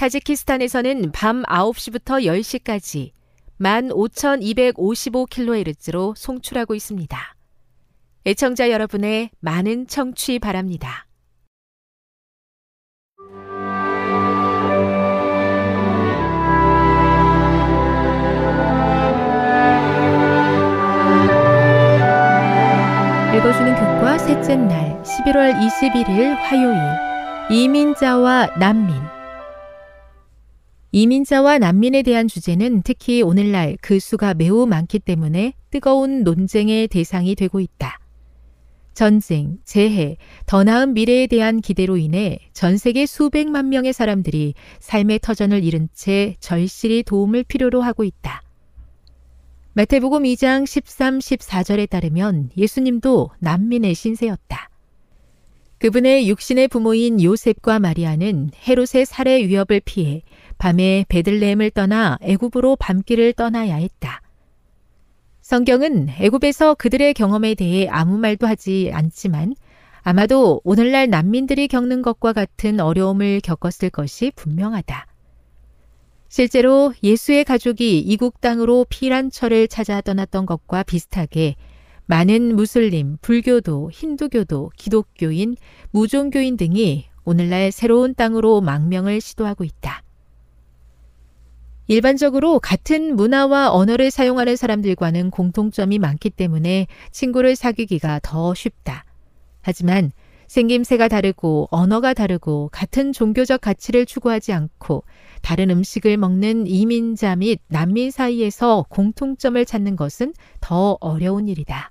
타지키스탄에서는 밤 9시부터 10시까지 15,255kHz로 송출하고 있습니다. 애청자 여러분의 많은 청취 바랍니다. 읽어주는 교과 셋째 날 11월 21일 화요일 이민자와 난민 이민자와 난민에 대한 주제는 특히 오늘날 그 수가 매우 많기 때문에 뜨거운 논쟁의 대상이 되고 있다. 전쟁, 재해, 더 나은 미래에 대한 기대로 인해 전 세계 수백만 명의 사람들이 삶의 터전을 잃은 채 절실히 도움을 필요로 하고 있다. 마태복음 2장 13, 14절에 따르면 예수님도 난민의 신세였다. 그분의 육신의 부모인 요셉과 마리아는 헤롯의 살해 위협을 피해 밤에 베들레헴을 떠나 애굽으로 밤길을 떠나야 했다. 성경은 애굽에서 그들의 경험에 대해 아무 말도 하지 않지만 아마도 오늘날 난민들이 겪는 것과 같은 어려움을 겪었을 것이 분명하다. 실제로 예수의 가족이 이국 땅으로 피란처를 찾아 떠났던 것과 비슷하게 많은 무슬림, 불교도, 힌두교도, 기독교인, 무종교인 등이 오늘날 새로운 땅으로 망명을 시도하고 있다. 일반적으로 같은 문화와 언어를 사용하는 사람들과는 공통점이 많기 때문에 친구를 사귀기가 더 쉽다. 하지만 생김새가 다르고 언어가 다르고 같은 종교적 가치를 추구하지 않고 다른 음식을 먹는 이민자 및 난민 사이에서 공통점을 찾는 것은 더 어려운 일이다.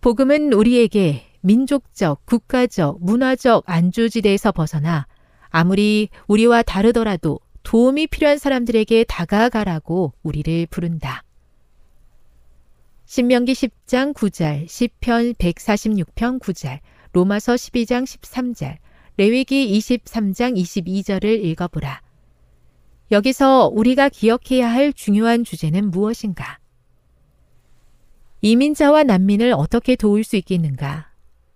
복음은 우리에게 민족적, 국가적, 문화적 안주지대에서 벗어나 아무리 우리와 다르더라도 도움이 필요한 사람들에게 다가가라고 우리를 부른다. 신명기 10장 9절, 시편 146편 9절, 로마서 12장 13절, 레위기 23장 22절을 읽어보라. 여기서 우리가 기억해야 할 중요한 주제는 무엇인가? 이민자와 난민을 어떻게 도울 수 있겠는가?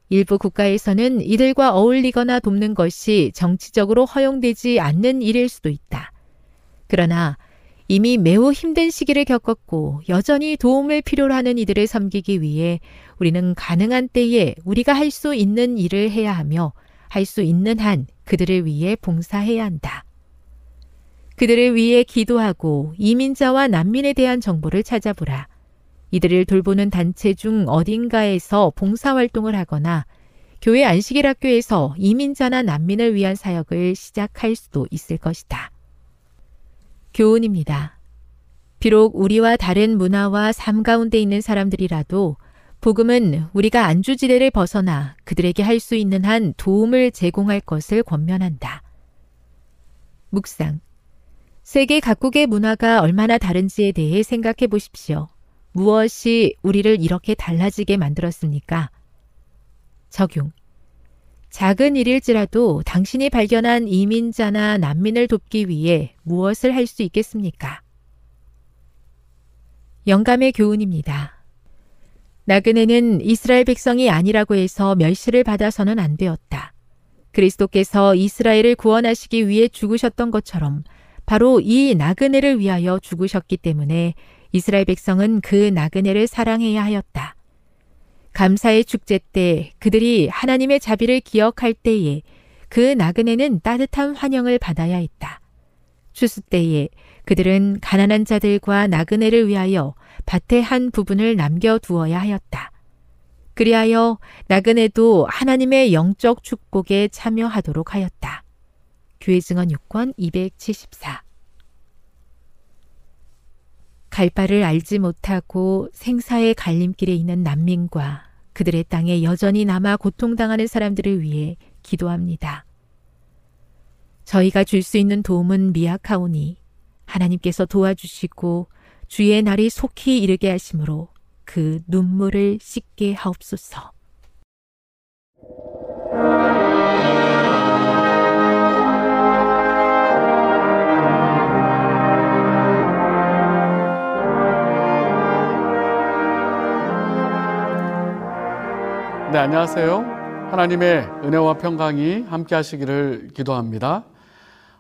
일부 국가에서는 이들과 어울리거나 돕는 것이 정치적으로 허용되지 않는 일일 수도 있다. 그러나 이미 매우 힘든 시기를 겪었고 여전히 도움을 필요로 하는 이들을 섬기기 위해 우리는 가능한 때에 우리가 할 수 있는 일을 해야 하며 할 수 있는 한 그들을 위해 봉사해야 한다. 그들을 위해 기도하고 이민자와 난민에 대한 정보를 찾아보라. 이들을 돌보는 단체 중 어딘가에서 봉사활동을 하거나 교회 안식일 학교에서 이민자나 난민을 위한 사역을 시작할 수도 있을 것이다. 교훈입니다. 비록 우리와 다른 문화와 삶 가운데 있는 사람들이라도 복음은 우리가 안주지대를 벗어나 그들에게 할 수 있는 한 도움을 제공할 것을 권면한다. 묵상. 세계 각국의 문화가 얼마나 다른지에 대해 생각해 보십시오. 무엇이 우리를 이렇게 달라지게 만들었습니까? 적용. 작은 일일지라도 당신이 발견한 이민자나 난민을 돕기 위해 무엇을 할 수 있겠습니까? 영감의 교훈입니다. 나그네는 이스라엘 백성이 아니라고 해서 멸시를 받아서는 안 되었다. 그리스도께서 이스라엘을 구원하시기 위해 죽으셨던 것처럼 바로 이 나그네를 위하여 죽으셨기 때문에 이스라엘 백성은 그 나그네를 사랑해야 하였다. 감사의 축제 때 그들이 하나님의 자비를 기억할 때에 그 나그네는 따뜻한 환영을 받아야 했다. 추수 때에 그들은 가난한 자들과 나그네를 위하여 밭의 한 부분을 남겨두어야 하였다. 그리하여 나그네도 하나님의 영적 축복에 참여하도록 하였다. 교회 증언 6권 274. 갈 바를 알지 못하고 생사의 갈림길에 있는 난민과 그들의 땅에 여전히 남아 고통당하는 사람들을 위해 기도합니다. 저희가 줄 수 있는 도움은 미약하오니 하나님께서 도와주시고 주의 날이 속히 이르게 하심으로 그 눈물을 씻게 하옵소서. 네, 안녕하세요. 하나님의 은혜와 평강이 함께 하시기를 기도합니다.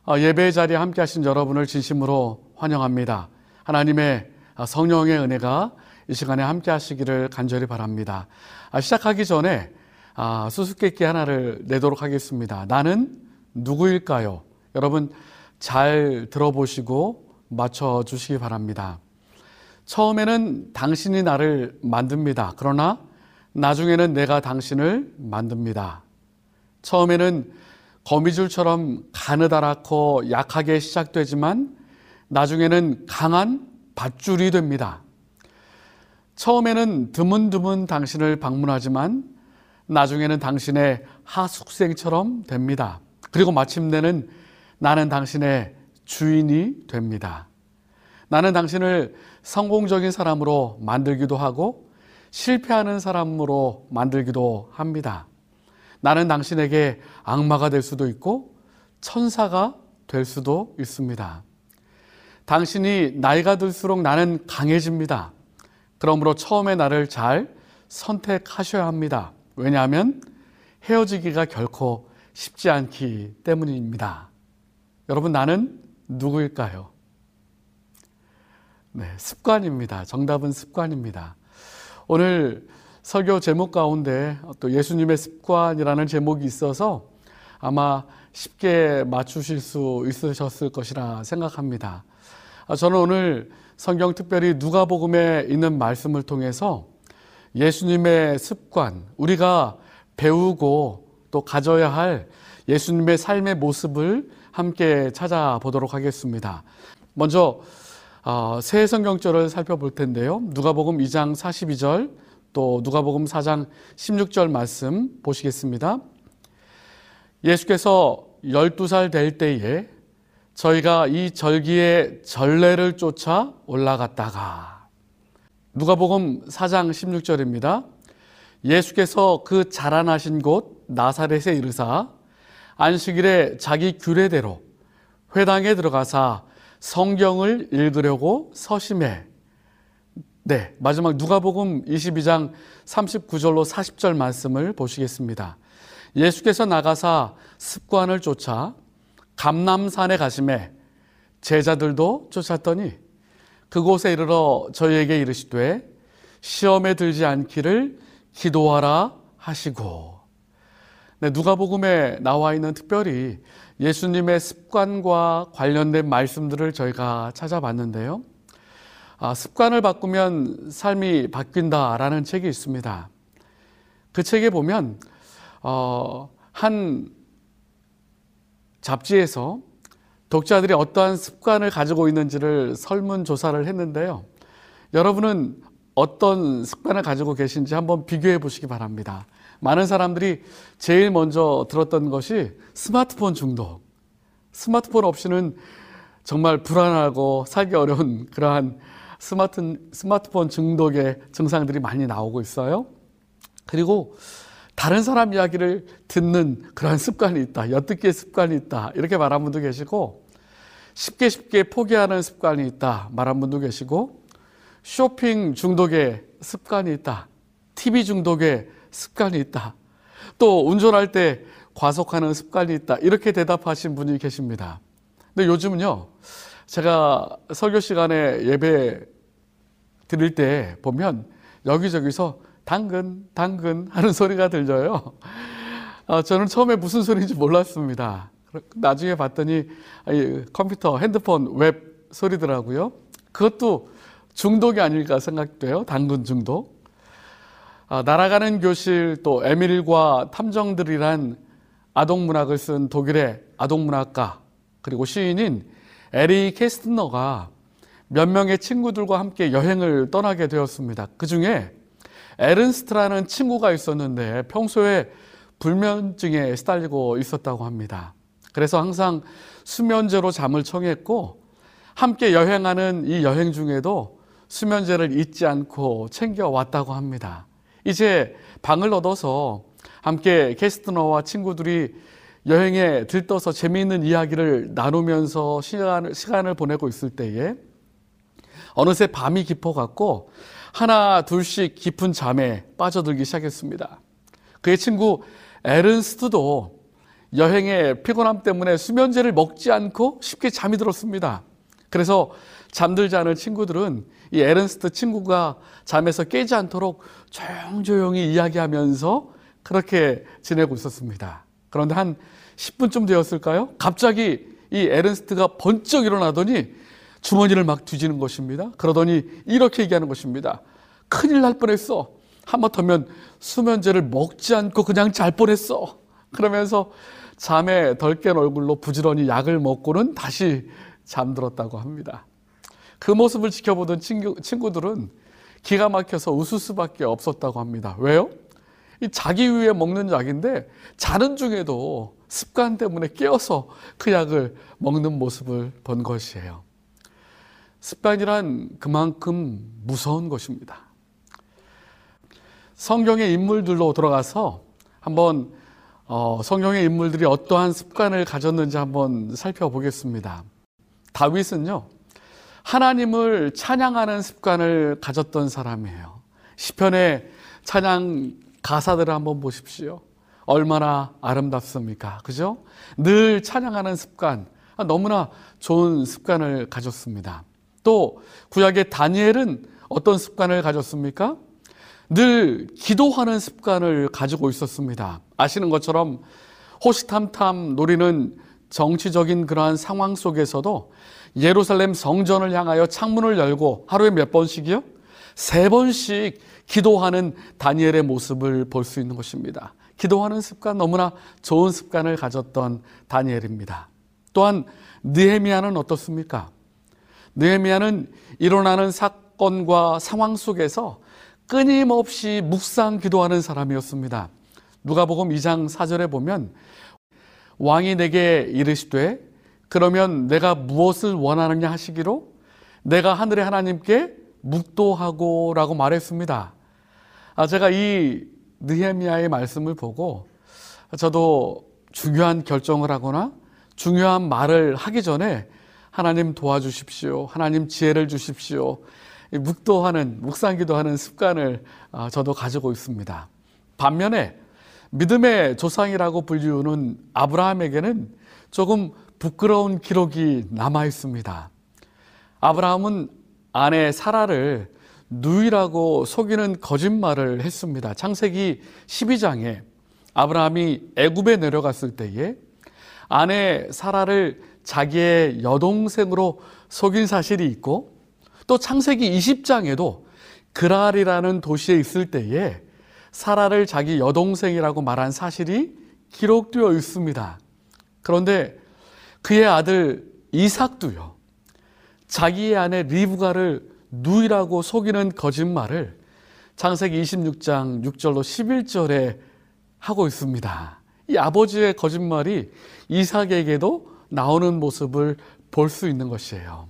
어, 예배 자리에 함께 하신 여러분을 진심으로 환영합니다. 하나님의 성령의 은혜가 이 시간에 함께 하시기를 간절히 바랍니다. 아, 시작하기 전에 아, 수수께끼 하나를 내도록 하겠습니다. 나는 누구일까요? 여러분 잘 들어보시고 맞춰 주시기 바랍니다. 처음에는 당신이 나를 만듭니다. 그러나 나중에는 내가 당신을 만듭니다. 처음에는 거미줄처럼 가느다랗고 약하게 시작되지만 나중에는 강한 밧줄이 됩니다. 처음에는 드문드문 당신을 방문하지만 나중에는 당신의 하숙생처럼 됩니다. 그리고 마침내는 나는 당신의 주인이 됩니다. 나는 당신을 성공적인 사람으로 만들기도 하고 실패하는 사람으로 만들기도 합니다. 나는 당신에게 악마가 될 수도 있고 천사가 될 수도 있습니다. 당신이 나이가 들수록 나는 강해집니다. 그러므로 처음에 나를 잘 선택하셔야 합니다. 왜냐하면 헤어지기가 결코 쉽지 않기 때문입니다. 여러분, 나는 누구일까요? 네, 습관입니다. 정답은 습관입니다. 오늘 설교 제목 가운데 또 예수님의 습관이라는 제목이 있어서 아마 쉽게 맞추실 수 있으셨을 것이라 생각합니다. 아, 저는 오늘 성경 특별히 누가복음에 있는 말씀을 통해서 예수님의 습관, 우리가 배우고 또 가져야 할 예수님의 삶의 모습을 함께 찾아보도록 하겠습니다. 먼저 어, 새 성경절을 살펴볼 텐데요. 누가복음 2장 42절 또 누가복음 4장 16절 말씀 보시겠습니다. 예수께서 12살 될 때에 저희가 이 절기의 전례를 쫓아 올라갔다가 누가복음 4장 16절입니다. 예수께서 그 자라나신 곳 나사렛에 이르사 안식일에 자기 규례대로 회당에 들어가사 성경을 읽으려고 서심해 네, 마지막 누가복음 22장 39절로 40절 말씀을 보시겠습니다. 예수께서 나가사 습관을 쫓아 감남산에 가심에 제자들도 쫓았더니 그곳에 이르러 저희에게 이르시되 시험에 들지 않기를 기도하라 하시고 네, 누가복음에 나와 있는 특별히 예수님의 습관과 관련된 말씀들을 저희가 찾아봤는데요. 아, 습관을 바꾸면 삶이 바뀐다라는 책이 있습니다. 그 책에 보면 어, 한 잡지에서 독자들이 어떠한 습관을 가지고 있는지를 설문 조사를 했는데요. 여러분은 어떤 습관을 가지고 계신지 한번 비교해 보시기 바랍니다. 많은 사람들이 제일 먼저 들었던 것이 스마트폰 중독. 스마트폰 없이는 정말 불안하고 살기 어려운 그러한 스마트, 스마트폰 중독의 증상들이 많이 나오고 있어요. 그리고 다른 사람 이야기를 듣는 그러한 습관이 있다. 엿듣기의 습관이 있다. 이렇게 말한 분도 계시고, 쉽게 쉽게 포기하는 습관이 있다. 말한 분도 계시고, 쇼핑 중독의 습관이 있다. TV 중독의 습관이 있다. 또 운전할 때 과속하는 습관이 있다. 이렇게 대답하신 분이 계십니다. 근데 요즘은요, 제가 설교 시간에 예배 드릴 때 보면 여기저기서 당근, 당근 하는 소리가 들려요. 어, 저는 처음에 무슨 소리인지 몰랐습니다. 나중에 봤더니 컴퓨터, 핸드폰, 앱 소리더라고요. 그것도 중독이 아닐까 생각돼요. 당근 중독. 아, 날아가는 교실 또 에밀과 탐정들이란 아동문학을 쓴 독일의 아동문학가 그리고 시인인 에리 캐스트너가 몇 명의 친구들과 함께 여행을 떠나게 되었습니다. 그 중에 에른스트라는 친구가 있었는데 평소에 불면증에 시달리고 있었다고 합니다. 그래서 항상 수면제로 잠을 청했고 함께 여행하는 이 여행 중에도 수면제를 잊지 않고 챙겨왔다고 합니다. 이제 방을 얻어서 함께 캐스트너와 친구들이 여행에 들떠서 재미있는 이야기를 나누면서 시간을, 시간을 보내고 있을 때에 어느새 밤이 깊어갔고 하나 둘씩 깊은 잠에 빠져들기 시작했습니다. 그의 친구 에른스트도 여행의 피곤함 때문에 수면제를 먹지 않고 쉽게 잠이 들었습니다. 그래서 잠들지 않을 친구들은 이 에른스트 친구가 잠에서 깨지 않도록 조용조용히 이야기하면서 그렇게 지내고 있었습니다. 그런데 한 10분쯤 되었을까요? 갑자기 이 에른스트가 번쩍 일어나더니 주머니를 막 뒤지는 것입니다. 그러더니 이렇게 얘기하는 것입니다. 큰일 날 뻔했어. 하마터면 수면제를 먹지 않고 그냥 잘 뻔했어. 그러면서 잠에 덜 깬 얼굴로 부지런히 약을 먹고는 다시 잠들었다고 합니다. 그 모습을 지켜보던 친구, 친구들은 기가 막혀서 웃을 수밖에 없었다고 합니다. 왜요? 이 자기 위해 먹는 약인데 자는 중에도 습관 때문에 깨어서 그 약을 먹는 모습을 본 것이에요. 습관이란 그만큼 무서운 것입니다. 성경의 인물들로 들어가서 한번 어, 성경의 인물들이 어떠한 습관을 가졌는지 한번 살펴보겠습니다. 다윗은요, 하나님을 찬양하는 습관을 가졌던 사람이에요. 시편의 찬양 가사들을 한번 보십시오. 얼마나 아름답습니까? 그죠? 늘 찬양하는 습관, 너무나 좋은 습관을 가졌습니다. 또 구약의 다니엘은 어떤 습관을 가졌습니까? 늘 기도하는 습관을 가지고 있었습니다. 아시는 것처럼 호시탐탐 노리는 정치적인 그러한 상황 속에서도 예루살렘 성전을 향하여 창문을 열고 하루에 몇 번씩이요? 세 번씩 기도하는 다니엘의 모습을 볼 수 있는 것입니다. 기도하는 습관 너무나 좋은 습관을 가졌던 다니엘입니다. 또한 느헤미야는 어떻습니까? 느헤미야는 일어나는 사건과 상황 속에서 끊임없이 묵상 기도하는 사람이었습니다. 누가복음 2장 4절에 보면 왕이 내게 이르시되 그러면 내가 무엇을 원하느냐 하시기로 내가 하늘의 하나님께 묵도하고 라고 말했습니다. 아, 제가 이 느헤미야의 말씀을 보고 저도 중요한 결정을 하거나 중요한 말을 하기 전에 하나님 도와주십시오. 하나님 지혜를 주십시오. 묵도하는, 묵상기도하는 습관을 아, 저도 가지고 있습니다. 반면에 믿음의 조상이라고 불리우는 아브라함에게는 조금 부끄러운 기록이 남아 있습니다. 아브라함은 아내 사라를 누이라고 속이는 거짓말을 했습니다. 창세기 12장에 아브라함이 애굽에 내려갔을 때에 아내 사라를 자기의 여동생으로 속인 사실이 있고 또 창세기 20장에도 그랄이라는 도시에 있을 때에 사라를 자기 여동생이라고 말한 사실이 기록되어 있습니다. 그런데 그의 아들 이삭도요. 자기의 아내 리브가를 누이라고 속이는 거짓말을 창세기 26장 6절로 11절에 하고 있습니다. 이 아버지의 거짓말이 이삭에게도 나오는 모습을 볼 수 있는 것이에요.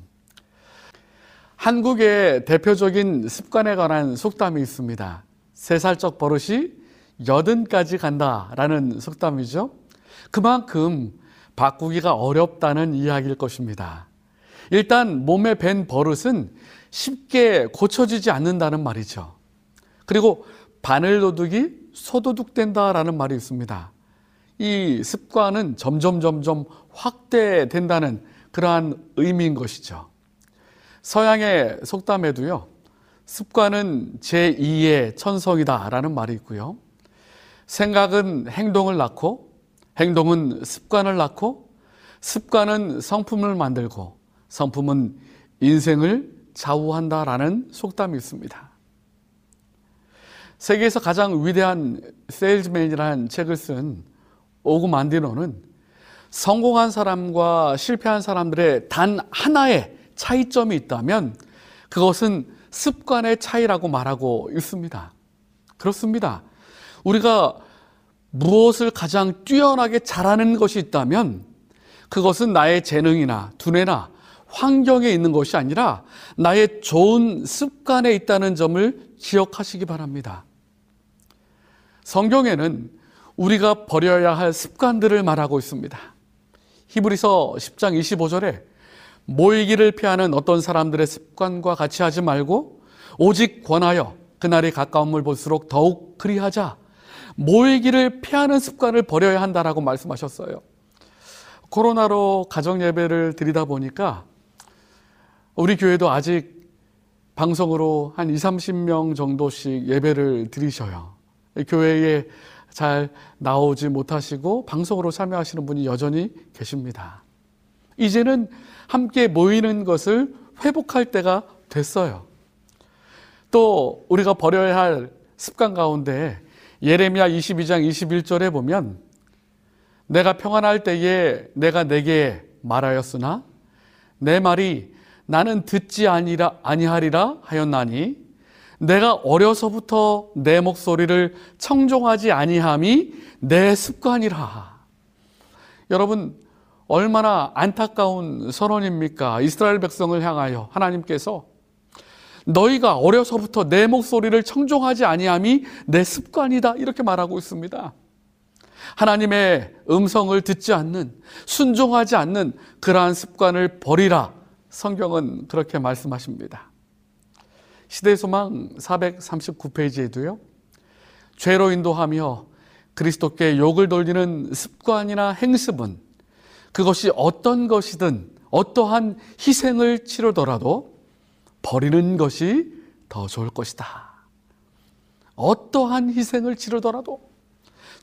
한국의 대표적인 습관에 관한 속담이 있습니다. 세 살적 버릇이 여든까지 간다라는 속담이죠. 그만큼 바꾸기가 어렵다는 이야기일 것입니다. 일단 몸에 밴 버릇은 쉽게 고쳐지지 않는다는 말이죠. 그리고 바늘 도둑이 소도둑 된다라는 말이 있습니다. 이 습관은 점점 점점 확대된다는 그러한 의미인 것이죠. 서양의 속담에도요. 습관은 제2의 천성이다라는 말이 있고요. 생각은 행동을 낳고 행동은 습관을 낳고 습관은 성품을 만들고 성품은 인생을 좌우한다라는 속담이 있습니다. 세계에서 가장 위대한 세일즈맨이라는 책을 쓴 오구 만디노는 성공한 사람과 실패한 사람들의 단 하나의 차이점이 있다면 그것은 습관의 차이라고 말하고 있습니다. 그렇습니다. 우리가 무엇을 가장 뛰어나게 잘하는 것이 있다면 그것은 나의 재능이나 두뇌나 환경에 있는 것이 아니라 나의 좋은 습관에 있다는 점을 기억하시기 바랍니다. 성경에는 우리가 버려야 할 습관들을 말하고 있습니다. 히브리서 10장 25절에 모이기를 피하는 어떤 사람들의 습관과 같이 하지 말고 오직 권하여 그날이 가까움을 볼수록 더욱 그리하자 모이기를 피하는 습관을 버려야 한다라고 말씀하셨어요. 코로나로 가정 예배를 드리다 보니까 우리 교회도 아직 방송으로 한 2, 30명 정도씩 예배를 드리셔요. 교회에 잘 나오지 못하시고 방송으로 참여하시는 분이 여전히 계십니다. 이제는 함께 모이는 것을 회복할 때가 됐어요. 또 우리가 버려야 할 습관 가운데 예레미야 22장 21절에 보면 내가 평안할 때에 내가 내게 말하였으나 내 말이 나는 듣지 아니라 아니하리라 하였나니 내가 어려서부터 내 목소리를 청종하지 아니함이 내 습관이라. 여러분 얼마나 안타까운 선언입니까? 이스라엘 백성을 향하여 하나님께서 너희가 어려서부터 내 목소리를 청종하지 아니함이 내 습관이다 이렇게 말하고 있습니다. 하나님의 음성을 듣지 않는 순종하지 않는 그러한 습관을 버리라 성경은 그렇게 말씀하십니다. 시대 소망 439페이지에도요. 죄로 인도하며 그리스도께 욕을 돌리는 습관이나 행습은 그것이 어떤 것이든 어떠한 희생을 치르더라도 버리는 것이 더 좋을 것이다. 어떠한 희생을 치르더라도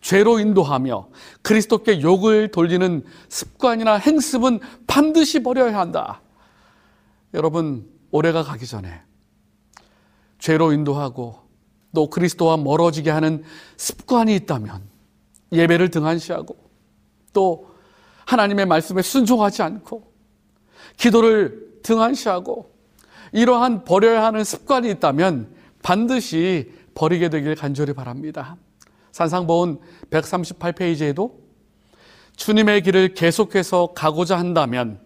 죄로 인도하며 그리스도께 욕을 돌리는 습관이나 행습은 반드시 버려야 한다. 여러분, 올해가 가기 전에 죄로 인도하고 또 그리스도와 멀어지게 하는 습관이 있다면 예배를 등한시하고 또 하나님의 말씀에 순종하지 않고 기도를 등한시하고 이러한 버려야 하는 습관이 있다면 반드시 버리게 되길 간절히 바랍니다. 산상보훈 138페이지에도 주님의 길을 계속해서 가고자 한다면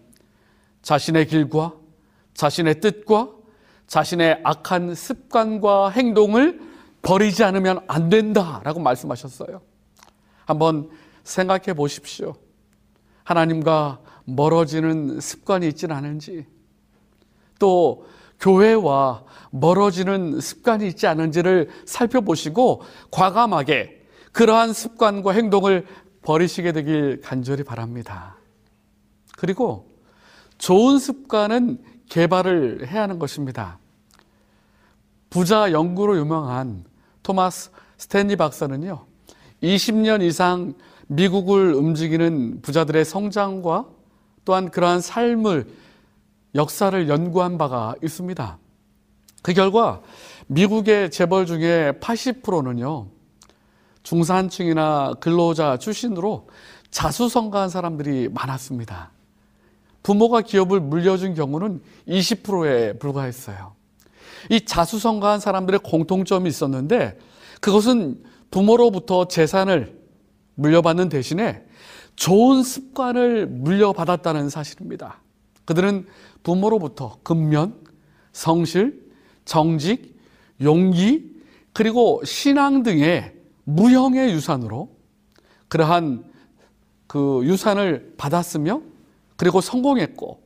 자신의 길과 자신의 뜻과 자신의 악한 습관과 행동을 버리지 않으면 안 된다라고 말씀하셨어요. 한번 생각해 보십시오. 하나님과 멀어지는 습관이 있지는 않은지, 또 교회와 멀어지는 습관이 있지 않은지를 살펴보시고 과감하게 그러한 습관과 행동을 버리시게 되길 간절히 바랍니다. 그리고 좋은 습관은 개발을 해야 하는 것입니다. 부자 연구로 유명한 토마스 스탠리 박사는요, 20년 이상 미국을 움직이는 부자들의 성장과 또한 그러한 삶을 역사를 연구한 바가 있습니다. 그 결과 미국의 재벌 중에 80%는요, 중산층이나 근로자 출신으로 자수성가한 사람들이 많았습니다. 부모가 기업을 물려준 경우는 20%에 불과했어요. 이 자수성가한 사람들의 공통점이 있었는데 그것은 부모로부터 재산을 물려받는 대신에 좋은 습관을 물려받았다는 사실입니다. 그들은 부모로부터 근면, 성실, 정직, 용기, 그리고 신앙 등의 무형의 유산으로 그러한 그 유산을 받았으며 그리고 성공했고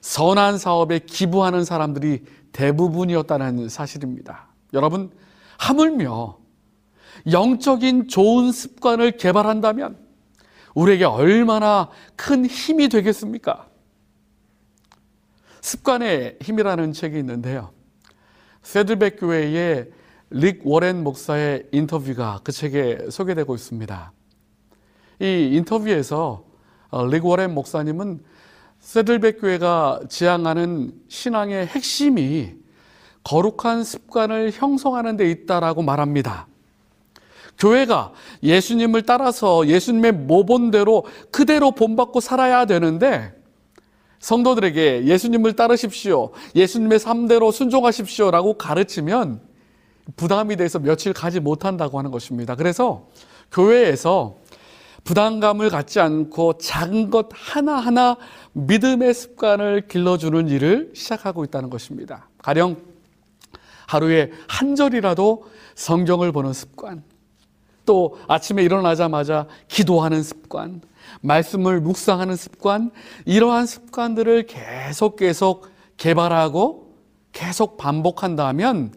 선한 사업에 기부하는 사람들이 대부분이었다는 사실입니다. 여러분, 하물며 영적인 좋은 습관을 개발한다면 우리에게 얼마나 큰 힘이 되겠습니까? 습관의 힘이라는 책이 있는데요. 세들백 교회의 릭 워렌 목사의 인터뷰가 그 책에 소개되고 있습니다. 이 인터뷰에서 어, 릭 워렌 목사님은 세들백 교회가 지향하는 신앙의 핵심이 거룩한 습관을 형성하는 데 있다라고 말합니다. 교회가 예수님을 따라서 예수님의 모본대로 그대로 본받고 살아야 되는데 성도들에게 예수님을 따르십시오. 예수님의 삶대로 순종하십시오 라고 가르치면 부담이 돼서 며칠 가지 못한다고 하는 것입니다. 그래서 교회에서 부담감을 갖지 않고 작은 것 하나하나 믿음의 습관을 길러주는 일을 시작하고 있다는 것입니다. 가령 하루에 한 절이라도 성경을 보는 습관, 또 아침에 일어나자마자 기도하는 습관, 말씀을 묵상하는 습관, 이러한 습관들을 계속 계속 개발하고 계속 반복한다면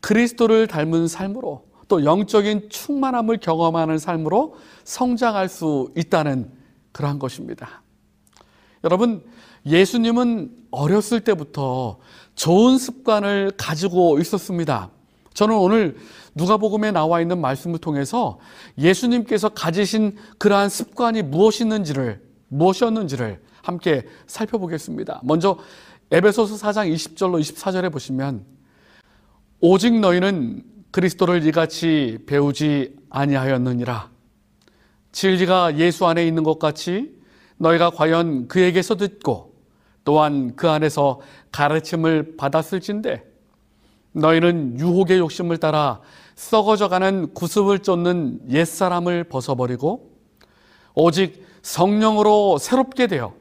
그리스도를 닮은 삶으로 또 영적인 충만함을 경험하는 삶으로 성장할 수 있다는 그러한 것입니다. 여러분, 예수님은 어렸을 때부터 좋은 습관을 가지고 있었습니다. 저는 오늘 누가복음에 나와 있는 말씀을 통해서 예수님께서 가지신 그러한 습관이 무엇이었는지를 무엇이었는지를 함께 살펴보겠습니다. 먼저 에베소서 4장 20절로 24절에 보시면 오직 너희는 그리스도를 이같이 배우지 아니하였느니라. 진리가 예수 안에 있는 것 같이 너희가 과연 그에게서 듣고 또한 그 안에서 가르침을 받았을진데 너희는 유혹의 욕심을 따라 썩어져가는 구습을 쫓는 옛사람을 벗어버리고 오직 성령으로 새롭게 되어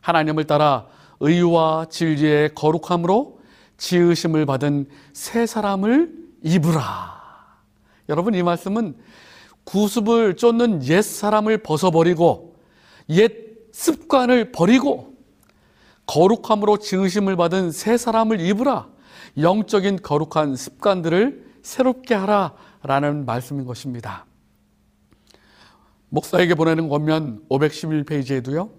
하나님을 따라 의와 진리의 거룩함으로 지으심을 받은 새 사람을 입으라. 여러분 이 말씀은 구습을 쫓는 옛 사람을 벗어버리고 옛 습관을 버리고 거룩함으로 지으심을 받은 새 사람을 입으라. 영적인 거룩한 습관들을 새롭게 하라라는 말씀인 것입니다. 목사에게 보내는 권면 511페이지에도요.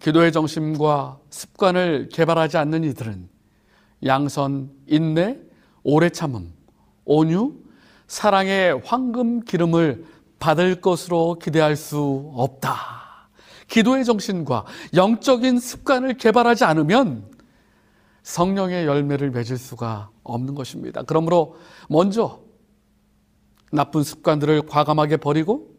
기도의 정심과 습관을 개발하지 않는 이들은 양선, 인내, 오래 참음, 온유, 사랑의 황금 기름을 받을 것으로 기대할 수 없다. 기도의 정신과 영적인 습관을 개발하지 않으면 성령의 열매를 맺을 수가 없는 것입니다. 그러므로 먼저 나쁜 습관들을 과감하게 버리고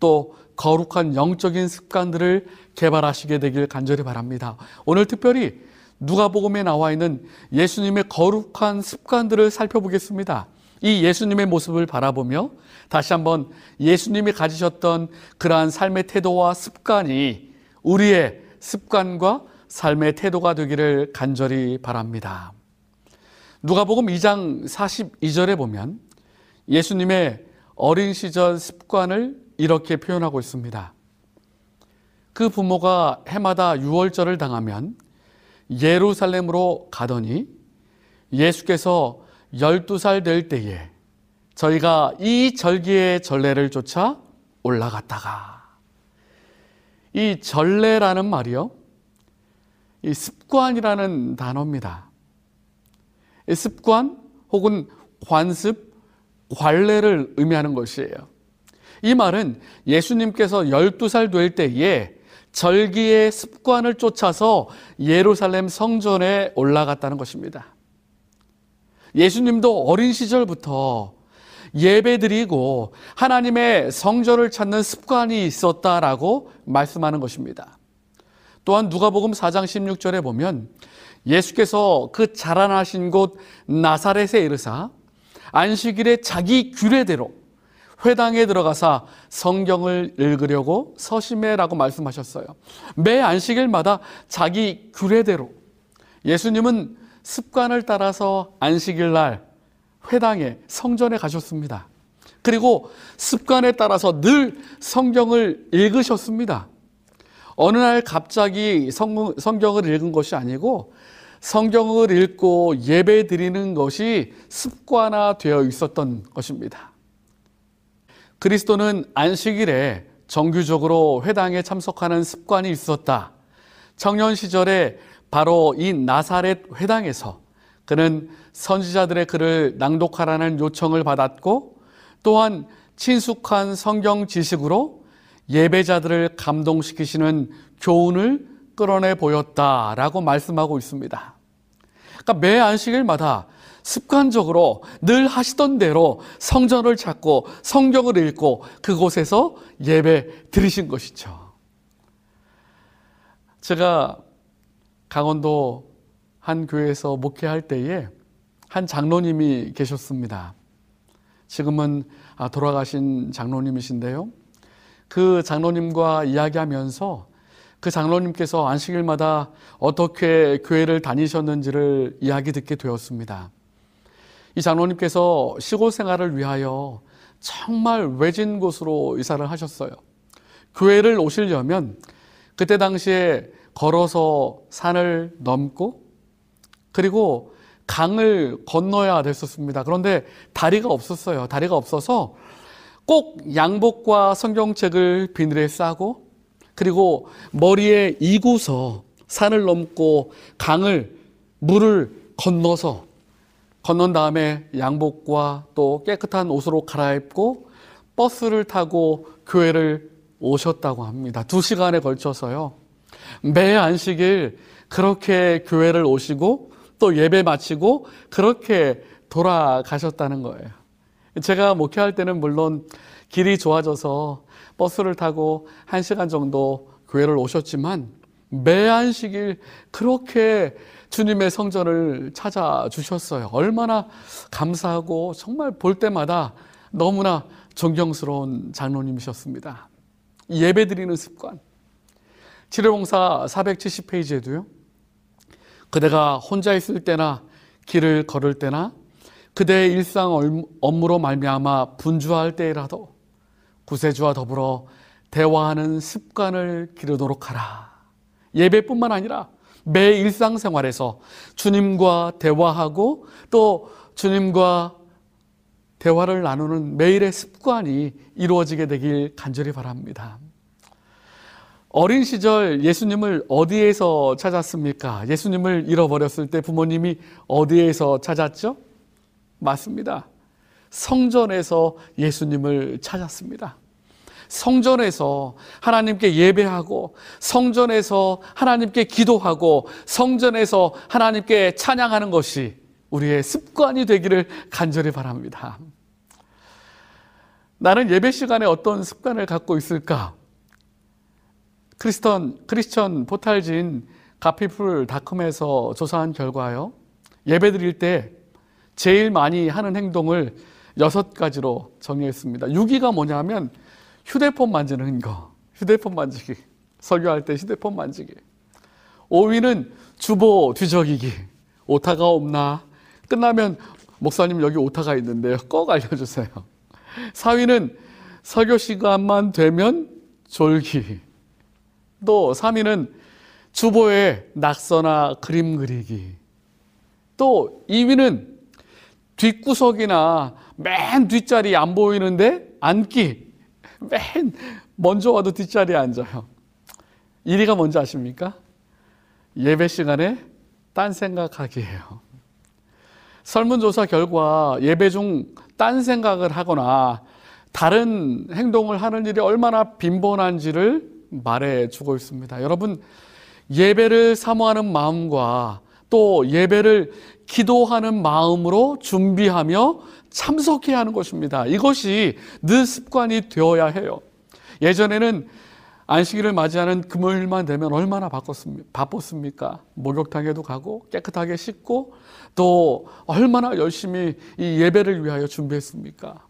또 거룩한 영적인 습관들을 개발하시게 되길 간절히 바랍니다. 오늘 특별히 누가복음에 나와 있는 예수님의 거룩한 습관들을 살펴보겠습니다. 이 예수님의 모습을 바라보며 다시 한번 예수님이 가지셨던 그러한 삶의 태도와 습관이 우리의 습관과 삶의 태도가 되기를 간절히 바랍니다. 누가복음 2장 42절에 보면 예수님의 어린 시절 습관을 이렇게 표현하고 있습니다. 그 부모가 해마다 유월절을 당하면 예루살렘으로 가더니 예수께서 12살 될 때에 저희가 이 절기의 전례를 쫓아 올라갔다가 이 전례라는 말이요. 이 습관이라는 단어입니다. 이 습관 혹은 관습, 관례를 의미하는 것이에요. 이 말은 예수님께서 12살 될 때에 절기의 습관을 쫓아서 예루살렘 성전에 올라갔다는 것입니다. 예수님도 어린 시절부터 예배드리고 하나님의 성전을 찾는 습관이 있었다라고 말씀하는 것입니다. 또한 누가복음 4장 16절에 보면 예수께서 그 자라나신 곳 나사렛에 이르사 안식일에 자기 규례대로 회당에 들어가사 성경을 읽으려고 서심해라고 말씀하셨어요. 매 안식일마다 자기 규례대로 예수님은 습관을 따라서 안식일 날 회당에 성전에 가셨습니다. 그리고 습관에 따라서 늘 성경을 읽으셨습니다. 어느 날 갑자기 성, 성경을 읽은 것이 아니고 성경을 읽고 예배 드리는 것이 습관화되어 있었던 것입니다. 그리스도는 안식일에 정규적으로 회당에 참석하는 습관이 있었다. 청년 시절에 바로 이 나사렛 회당에서 그는 선지자들의 글을 낭독하라는 요청을 받았고 또한 친숙한 성경 지식으로 예배자들을 감동시키시는 교훈을 끌어내 보였다라고 말씀하고 있습니다. 그러니까 매 안식일마다 습관적으로 늘 하시던 대로 성전을 찾고 성경을 읽고 그곳에서 예배 드리신 것이죠. 제가 강원도 한 교회에서 목회할 때에 한 장로님이 계셨습니다. 지금은 아, 돌아가신 장로님이신데요. 그 장로님과 이야기하면서 그 장로님께서 안식일마다 어떻게 교회를 다니셨는지를 이야기 듣게 되었습니다. 이 장로님께서 시골 생활을 위하여 정말 외진 곳으로 이사를 하셨어요. 교회를 오시려면 그때 당시에 걸어서 산을 넘고 그리고 강을 건너야 됐었습니다. 그런데 다리가 없었어요. 다리가 없어서 꼭 양복과 성경책을 비늘에 싸고 그리고 머리에 이고서 산을 넘고 강을 물을 건너서 건넌 다음에 양복과 또 깨끗한 옷으로 갈아입고 버스를 타고 교회를 오셨다고 합니다. 두 시간에 걸쳐서요. 매 안식일 그렇게 교회를 오시고 또 예배 마치고 그렇게 돌아가셨다는 거예요. 제가 목회할 때는 물론 길이 좋아져서 버스를 타고 한 시간 정도 교회를 오셨지만 매 안식일 그렇게 주님의 성전을 찾아주셨어요. 얼마나 감사하고 정말 볼 때마다 너무나 존경스러운 장로님이셨습니다. 예배 드리는 습관. 치료봉사 470페이지에도요. 그대가 혼자 있을 때나 길을 걸을 때나 그대의 일상 업무로 말미암아 분주할 때라도 구세주와 더불어 대화하는 습관을 기르도록 하라. 예배뿐만 아니라 매 일상생활에서 주님과 대화하고 또 주님과 대화를 나누는 매일의 습관이 이루어지게 되길 간절히 바랍니다. 어린 시절 예수님을 어디에서 찾았습니까? 예수님을 잃어버렸을 때 부모님이 어디에서 찾았죠? 맞습니다. 성전에서 예수님을 찾았습니다. 성전에서 하나님께 예배하고 성전에서 하나님께 기도하고 성전에서 하나님께 찬양하는 것이 우리의 습관이 되기를 간절히 바랍니다. 나는 예배 시간에 어떤 습관을 갖고 있을까? 크리스천, 크리스천 포탈진 가피풀 닷컴에서 조사한 결과요. 예배 드릴 때 제일 많이 하는 행동을 여섯 가지로 정의했습니다. 6위가 뭐냐면 휴대폰 만지는 거. 휴대폰 만지기. 설교할 때 휴대폰 만지기. 5위는 주보 뒤적이기. 오타가 없나? 끝나면 목사님 여기 오타가 있는데요. 꼭 알려주세요. 4위는 설교 시간만 되면 졸기. 또 3위는 주보에 낙서나 그림 그리기. 또 2위는 뒷구석이나 맨 뒷자리 안 보이는데 앉기. 맨 먼저 와도 뒷자리에 앉아요. 1위가 뭔지 아십니까? 예배 시간에 딴 생각하기예요. 설문조사 결과 예배 중 딴 생각을 하거나 다른 행동을 하는 일이 얼마나 빈번한지를 말해 주고 있습니다. 여러분, 예배를 사모하는 마음과 또 예배를 기도하는 마음으로 준비하며 참석해야 하는 것입니다. 이것이 늘 습관이 되어야 해요. 예전에는 안식일을 맞이하는 금요일만 되면 얼마나 바빴습니까? 목욕탕에도 가고 깨끗하게 씻고 또 얼마나 열심히 이 예배를 위하여 준비했습니까?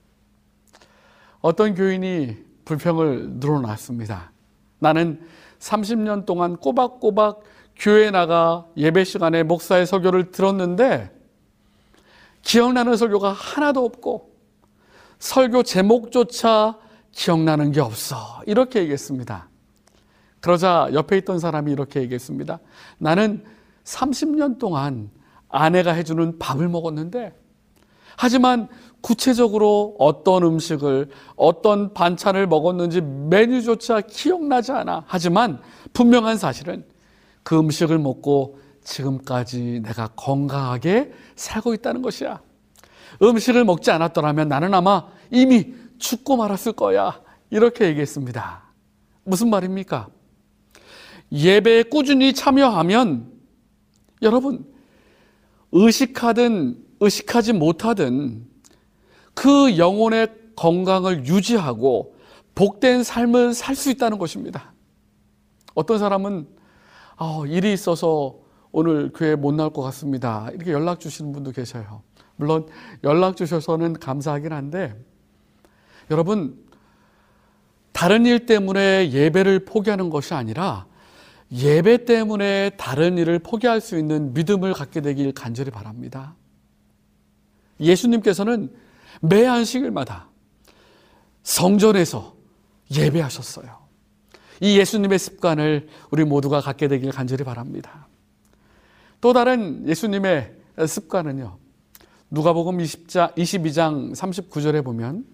어떤 교인이 불평을 늘어놨습니다. 나는 30년 동안 꼬박꼬박 교회 나가 예배 시간에 목사의 설교를 들었는데 기억나는 설교가 하나도 없고 설교 제목조차 기억나는 게 없어. 이렇게 얘기했습니다. 그러자 옆에 있던 사람이 이렇게 얘기했습니다. 나는 30년 동안 아내가 해주는 밥을 먹었는데 하지만 구체적으로 어떤 음식을 어떤 반찬을 먹었는지 메뉴조차 기억나지 않아. 하지만 분명한 사실은 그 음식을 먹고 지금까지 내가 건강하게 살고 있다는 것이야. 음식을 먹지 않았더라면 나는 아마 이미 죽고 말았을 거야. 이렇게 얘기했습니다. 무슨 말입니까? 예배에 꾸준히 참여하면 여러분, 의식하든 의식하지 못하든 그 영혼의 건강을 유지하고 복된 삶을 살 수 있다는 것입니다. 어떤 사람은 어, 일이 있어서 오늘 교회 못 나올 것 같습니다. 이렇게 연락 주시는 분도 계셔요. 물론 연락 주셔서는 감사하긴 한데 여러분 다른 일 때문에 예배를 포기하는 것이 아니라 예배 때문에 다른 일을 포기할 수 있는 믿음을 갖게 되길 간절히 바랍니다. 예수님께서는 매 안식일마다 성전에서 예배하셨어요. 이 예수님의 습관을 우리 모두가 갖게 되길 간절히 바랍니다. 또 다른 예수님의 습관은요. 누가복음 20자, 22장 39절에 보면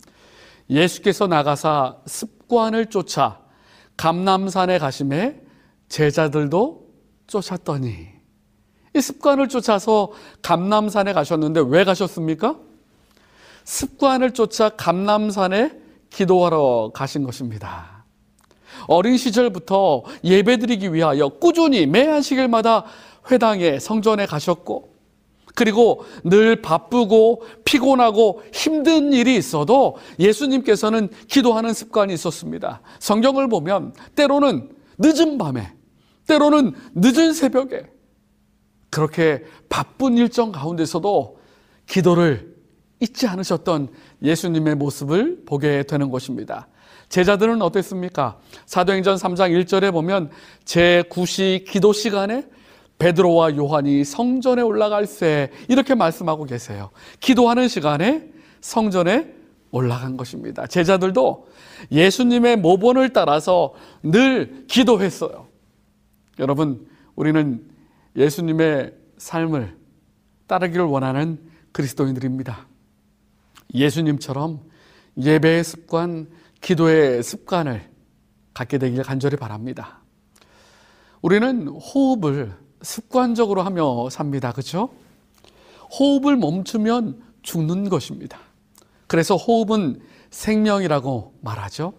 예수께서 나가사 습관을 쫓아 감남산에 가심에 제자들도 쫓았더니 이 습관을 쫓아서 감남산에 가셨는데 왜 가셨습니까? 습관을 쫓아 감남산에 기도하러 가신 것입니다. 어린 시절부터 예배드리기 위하여 꾸준히 매 안식일마다 회당에 성전에 가셨고 그리고 늘 바쁘고 피곤하고 힘든 일이 있어도 예수님께서는 기도하는 습관이 있었습니다. 성경을 보면 때로는 늦은 밤에, 때로는 늦은 새벽에 그렇게 바쁜 일정 가운데서도 기도를 잊지 않으셨던 예수님의 모습을 보게 되는 것입니다. 제자들은 어땠습니까? 사도행전 3장 1절에 보면 제9시 기도 시간에 베드로와 요한이 성전에 올라갈 때 이렇게 말씀하고 계세요. 기도하는 시간에 성전에 올라간 것입니다. 제자들도 예수님의 모본을 따라서 늘 기도했어요. 여러분, 우리는 예수님의 삶을 따르기를 원하는 그리스도인들입니다. 예수님처럼 예배의 습관, 기도의 습관을 갖게 되길 간절히 바랍니다. 우리는 호흡을 습관적으로 하며 삽니다. 그렇죠? 호흡을 멈추면 죽는 것입니다. 그래서 호흡은 생명이라고 말하죠.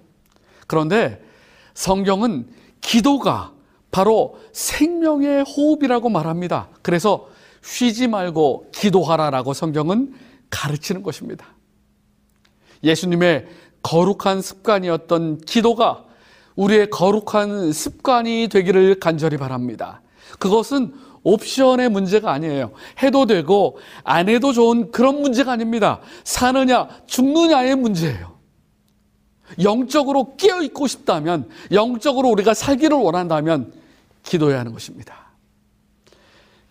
그런데 성경은 기도가 바로 생명의 호흡이라고 말합니다. 그래서 쉬지 말고 기도하라라고 성경은 가르치는 것입니다. 예수님의 거룩한 습관이었던 기도가 우리의 거룩한 습관이 되기를 간절히 바랍니다. 그것은 옵션의 문제가 아니에요. 해도 되고 안 해도 좋은 그런 문제가 아닙니다. 사느냐 죽느냐의 문제예요. 영적으로 깨어 있고 싶다면 영적으로 우리가 살기를 원한다면 기도해야 하는 것입니다.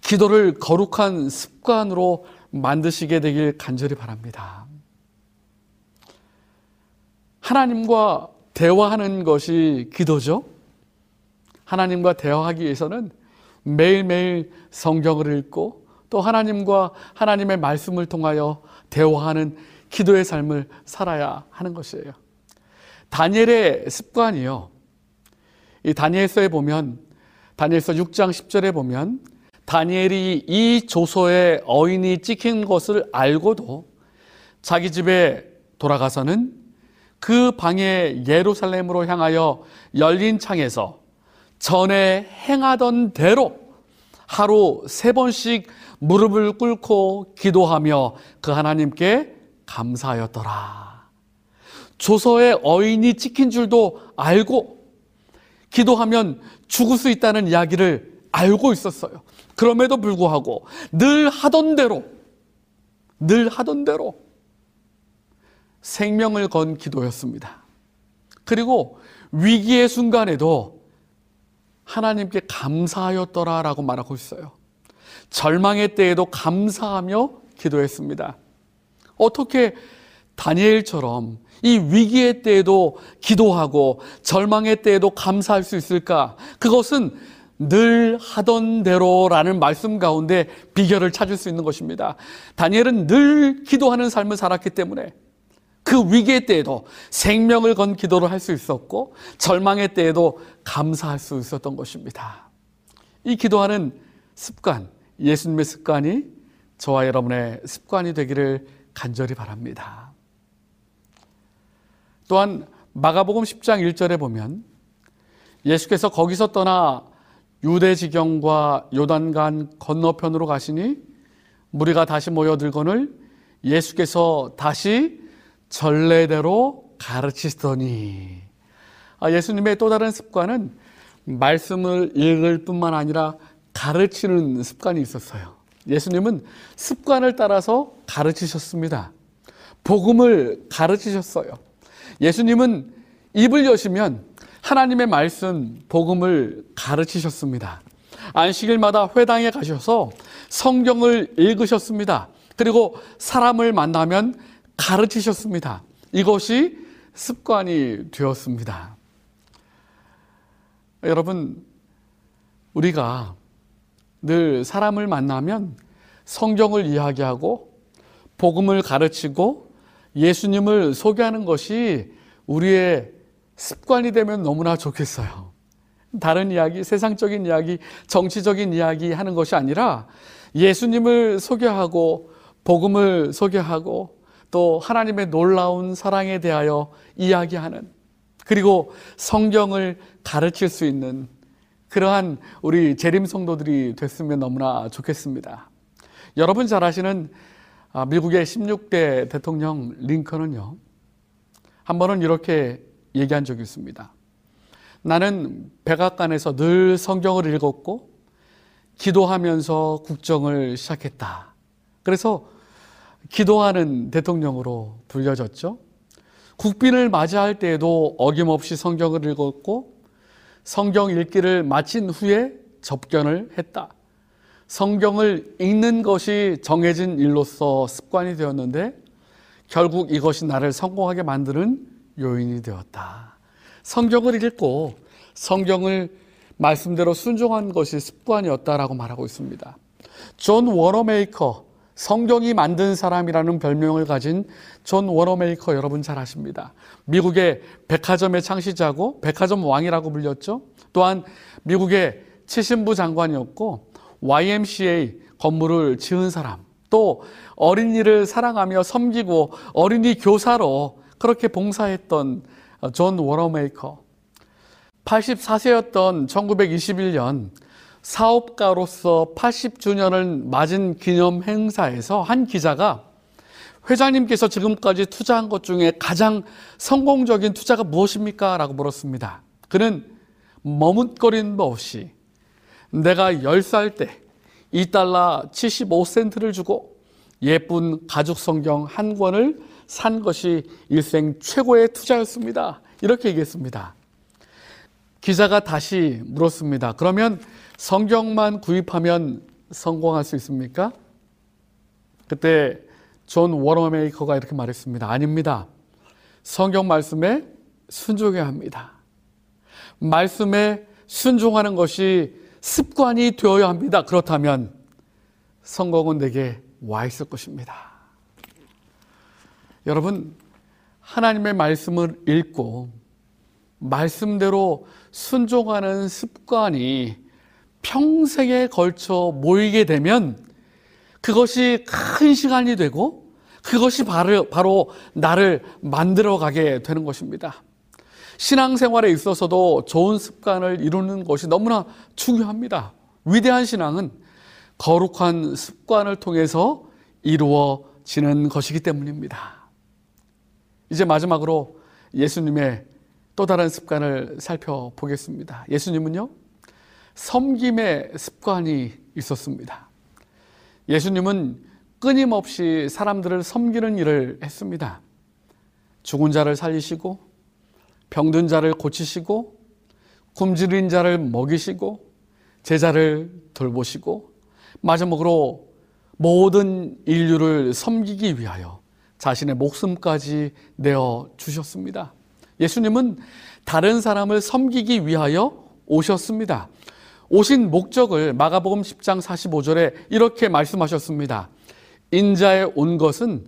기도를 거룩한 습관으로 만드시게 되길 간절히 바랍니다. 하나님과 대화하는 것이 기도죠. 하나님과 대화하기 위해서는 매일매일 성경을 읽고 또 하나님과 하나님의 말씀을 통하여 대화하는 기도의 삶을 살아야 하는 것이에요. 다니엘의 습관이요. 이 다니엘서에 보면 다니엘서 6장 10절에 보면 다니엘이 이 조서에 어인이 찍힌 것을 알고도 자기 집에 돌아가서는 그 방에 예루살렘으로 향하여 열린 창에서 전에 행하던 대로 하루 세 번씩 무릎을 꿇고 기도하며 그 하나님께 감사하였더라. 조서에 어인이 찍힌 줄도 알고 기도하면 죽을 수 있다는 이야기를 알고 있었어요. 그럼에도 불구하고 늘 하던 대로, 늘 하던 대로 생명을 건 기도였습니다. 그리고 위기의 순간에도 하나님께 감사하였더라 라고 말하고 있어요. 절망의 때에도 감사하며 기도했습니다. 어떻게 다니엘처럼 이 위기의 때에도 기도하고 절망의 때에도 감사할 수 있을까? 그것은 늘 하던 대로라는 말씀 가운데 비결을 찾을 수 있는 것입니다. 다니엘은 늘 기도하는 삶을 살았기 때문에 그 위기의 때에도 생명을 건 기도를 할 수 있었고 절망의 때에도 감사할 수 있었던 것입니다. 이 기도하는 습관, 예수님의 습관이 저와 여러분의 습관이 되기를 간절히 바랍니다. 또한 마가복음 10장 1절에 보면 예수께서 거기서 떠나 유대 지경과 요단간 건너편으로 가시니 무리가 다시 모여들거늘 예수께서 다시 전례대로 가르치시더니 아, 예수님의 또 다른 습관은 말씀을 읽을 뿐만 아니라 가르치는 습관이 있었어요. 예수님은 습관을 따라서 가르치셨습니다. 복음을 가르치셨어요. 예수님은 입을 여시면 하나님의 말씀, 복음을 가르치셨습니다. 안식일마다 회당에 가셔서 성경을 읽으셨습니다. 그리고 사람을 만나면 가르치셨습니다. 이것이 습관이 되었습니다. 여러분, 우리가 늘 사람을 만나면 성경을 이야기하고 복음을 가르치고 예수님을 소개하는 것이 우리의 습관이 되면 너무나 좋겠어요. 다른 이야기, 세상적인 이야기, 정치적인 이야기 하는 것이 아니라 예수님을 소개하고 복음을 소개하고 또 하나님의 놀라운 사랑에 대하여 이야기하는 그리고 성경을 가르칠 수 있는 그러한 우리 재림 성도들이 됐으면 너무나 좋겠습니다. 여러분 잘 아시는 아, 미국의 16대 대통령 링컨은요, 한 번은 이렇게 얘기한 적이 있습니다. 나는 백악관에서 늘 성경을 읽었고, 기도하면서 국정을 시작했다. 그래서 기도하는 대통령으로 불려졌죠. 국빈을 맞이할 때에도 어김없이 성경을 읽었고, 성경 읽기를 마친 후에 접견을 했다. 성경을 읽는 것이 정해진 일로서 습관이 되었는데 결국 이것이 나를 성공하게 만드는 요인이 되었다. 성경을 읽고 성경을 말씀대로 순종한 것이 습관이었다라고 말하고 있습니다. 존 워너메이커, 성경이 만든 사람이라는 별명을 가진 존 워너메이커 여러분 잘 아십니다. 미국의 백화점의 창시자고 백화점 왕이라고 불렸죠. 또한 미국의 체신부 장관이었고 YMCA 건물을 지은 사람, 또 어린이를 사랑하며 섬기고 어린이 교사로 그렇게 봉사했던 존 워너메이커. 84세였던 1921년 사업가로서 80주년을 맞은 기념 행사에서 한 기자가 회장님께서 지금까지 투자한 것 중에 가장 성공적인 투자가 무엇입니까? 라고 물었습니다. 그는 머뭇거림도 없이 내가 10살 때 2달러 75센트를 주고 예쁜 가죽 성경 한 권을 산 것이 일생 최고의 투자였습니다. 이렇게 얘기했습니다. 기자가 다시 물었습니다. 그러면 성경만 구입하면 성공할 수 있습니까? 그때 존 워너메이커가 이렇게 말했습니다. 아닙니다. 성경 말씀에 순종해야 합니다. 말씀에 순종하는 것이 습관이 되어야 합니다. 그렇다면 성공은 내게 와 있을 것입니다. 여러분, 하나님의 말씀을 읽고 말씀대로 순종하는 습관이 평생에 걸쳐 모이게 되면 그것이 큰 시간이 되고 그것이 바로, 바로 나를 만들어 가게 되는 것입니다. 신앙생활에 있어서도 좋은 습관을 이루는 것이 너무나 중요합니다. 위대한 신앙은 거룩한 습관을 통해서 이루어지는 것이기 때문입니다. 이제 마지막으로 예수님의 또 다른 습관을 살펴보겠습니다. 예수님은요, 섬김의 습관이 있었습니다. 예수님은 끊임없이 사람들을 섬기는 일을 했습니다. 죽은 자를 살리시고, 병든 자를 고치시고, 굶주린 자를 먹이시고, 제자를 돌보시고, 마지막으로 모든 인류를 섬기기 위하여 자신의 목숨까지 내어 주셨습니다. 예수님은 다른 사람을 섬기기 위하여 오셨습니다. 오신 목적을 마가복음 10장 45절에 이렇게 말씀하셨습니다. 인자에 온 것은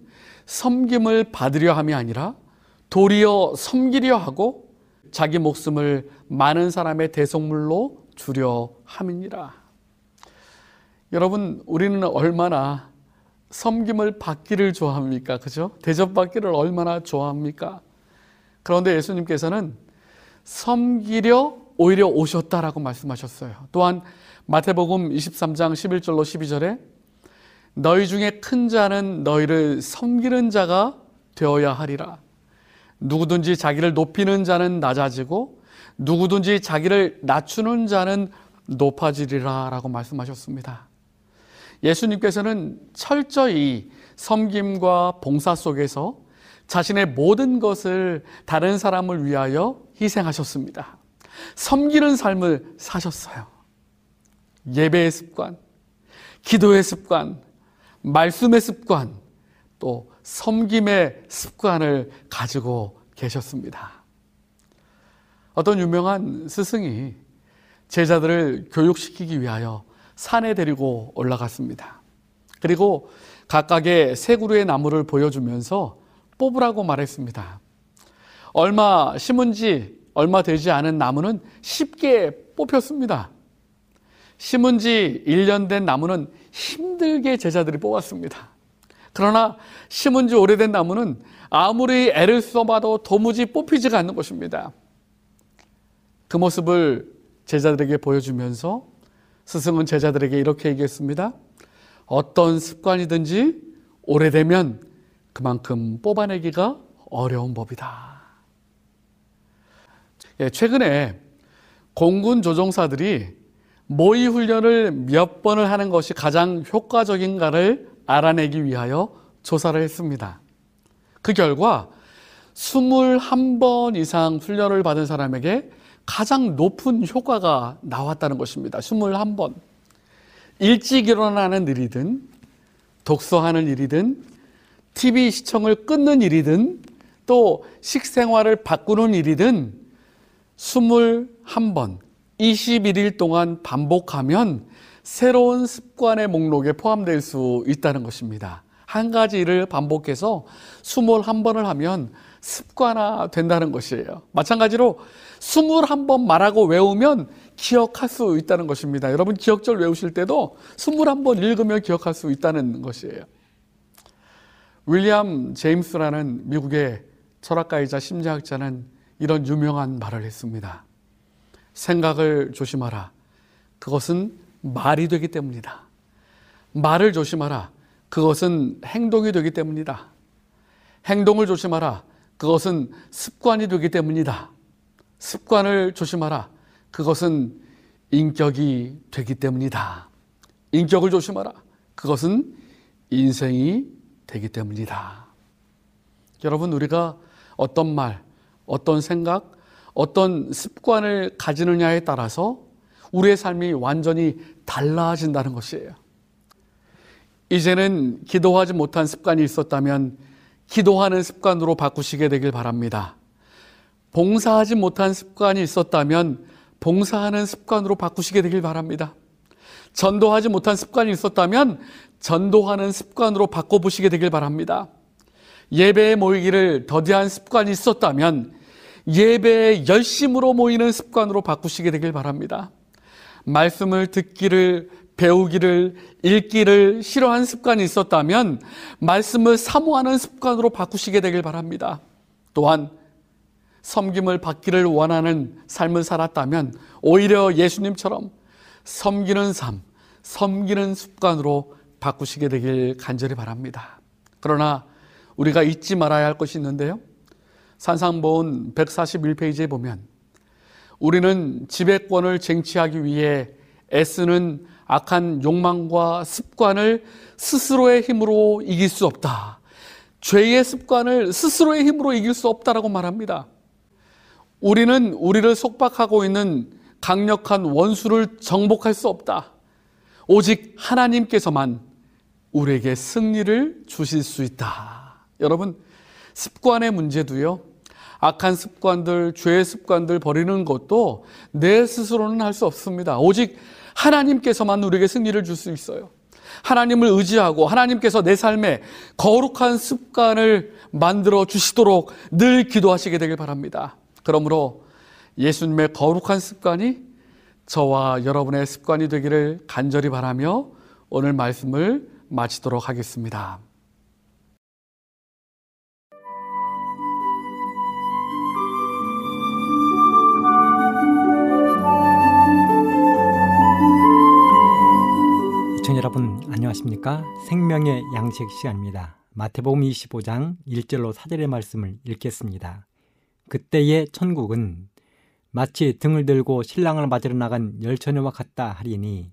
섬김을 받으려 함이 아니라 도리어 섬기려 하고 자기 목숨을 많은 사람의 대속물로 주려 함이니라. 여러분, 우리는 얼마나 섬김을 받기를 좋아합니까? 그죠? 대접받기를 얼마나 좋아합니까? 그런데 예수님께서는 섬기려 오히려 오셨다라고 말씀하셨어요. 또한 마태복음 23장 11절로 12절에 너희 중에 큰 자는 너희를 섬기는 자가 되어야 하리라. 누구든지 자기를 높이는 자는 낮아지고 누구든지 자기를 낮추는 자는 높아지리라 라고 말씀하셨습니다. 예수님께서는 철저히 섬김과 봉사 속에서 자신의 모든 것을 다른 사람을 위하여 희생하셨습니다. 섬기는 삶을 사셨어요. 예배의 습관, 기도의 습관, 말씀의 습관, 또 섬김의 습관을 가지고 계셨습니다. 어떤 유명한 스승이 제자들을 교육시키기 위하여 산에 데리고 올라갔습니다. 그리고 각각의 세 그루의 나무를 보여주면서 뽑으라고 말했습니다. 얼마 심은 지 얼마 되지 않은 나무는 쉽게 뽑혔습니다. 심은 지 1년 된 나무는 힘들게 제자들이 뽑았습니다. 그러나 심은 지 오래된 나무는 아무리 애를 써봐도 도무지 뽑히지가 않는 것입니다. 그 모습을 제자들에게 보여주면서 스승은 제자들에게 이렇게 얘기했습니다. 어떤 습관이든지 오래되면 그만큼 뽑아내기가 어려운 법이다. 예, 최근에 공군 조종사들이 모의 훈련을 몇 번을 하는 것이 가장 효과적인가를 알아내기 위하여 조사를 했습니다. 그 결과 21번 이상 훈련을 받은 사람에게 가장 높은 효과가 나왔다는 것입니다. 21번. 일찍 일어나는 일이든, 독서하는 일이든, TV 시청을 끊는 일이든, 또 식생활을 바꾸는 일이든, 21번, 21일 동안 반복하면 새로운 습관의 목록에 포함될 수 있다는 것입니다. 한 가지 일을 반복해서 21번을 하면 습관화 된다는 것이에요. 마찬가지로 21번 말하고 외우면 기억할 수 있다는 것입니다. 여러분 기억절 외우실 때도 21번 읽으면 기억할 수 있다는 것이에요. 윌리엄 제임스라는 미국의 철학가이자 심리학자는 이런 유명한 말을 했습니다. 생각을 조심하라. 그것은 말이 되기 때문이다. 말을 조심하라. 그것은 행동이 되기 때문이다. 행동을 조심하라. 그것은 습관이 되기 때문이다. 습관을 조심하라. 그것은 인격이 되기 때문이다. 인격을 조심하라. 그것은 인생이 되기 때문이다. 여러분, 우리가 어떤 말, 어떤 생각, 어떤 습관을 가지느냐에 따라서 우리의 삶이 완전히 달라진다는 것이에요. 이제는 기도하지 못한 습관이 있었다면 기도하는 습관으로 바꾸시게 되길 바랍니다. 봉사하지 못한 습관이 있었다면 봉사하는 습관으로 바꾸시게 되길 바랍니다. 전도하지 못한 습관이 있었다면 전도하는 습관으로 바꿔보시게 되길 바랍니다. 예배에 모이기를 더디한 습관이 있었다면 예배에 열심으로 모이는 습관으로 바꾸시게 되길 바랍니다. 말씀을 듣기를 배우기를 읽기를 싫어한 습관이 있었다면 말씀을 사모하는 습관으로 바꾸시게 되길 바랍니다. 또한 섬김을 받기를 원하는 삶을 살았다면 오히려 예수님처럼 섬기는 삶, 섬기는 습관으로 바꾸시게 되길 간절히 바랍니다. 그러나 우리가 잊지 말아야 할 것이 있는데요. 산상본 141페이지에 보면 우리는 지배권을 쟁취하기 위해 애쓰는 악한 욕망과 습관을 스스로의 힘으로 이길 수 없다. 죄의 습관을 스스로의 힘으로 이길 수 없다라고 말합니다. 우리는 우리를 속박하고 있는 강력한 원수를 정복할 수 없다. 오직 하나님께서만 우리에게 승리를 주실 수 있다. 여러분, 습관의 문제도요. 악한 습관들, 죄의 습관들 버리는 것도 내 스스로는 할 수 없습니다. 오직 하나님께서만 우리에게 승리를 줄 수 있어요. 하나님을 의지하고 하나님께서 내 삶에 거룩한 습관을 만들어 주시도록 늘 기도하시게 되길 바랍니다. 그러므로 예수님의 거룩한 습관이 저와 여러분의 습관이 되기를 간절히 바라며 오늘 말씀을 마치도록 하겠습니다. 청자 여러분 안녕하십니까? 생명의 양식 시간입니다. 마태복음 25장 1절로 4절의 말씀을 읽겠습니다. 그때의 천국은 마치 등을 들고 신랑을 맞으러 나간 열 처녀와 같다 하리니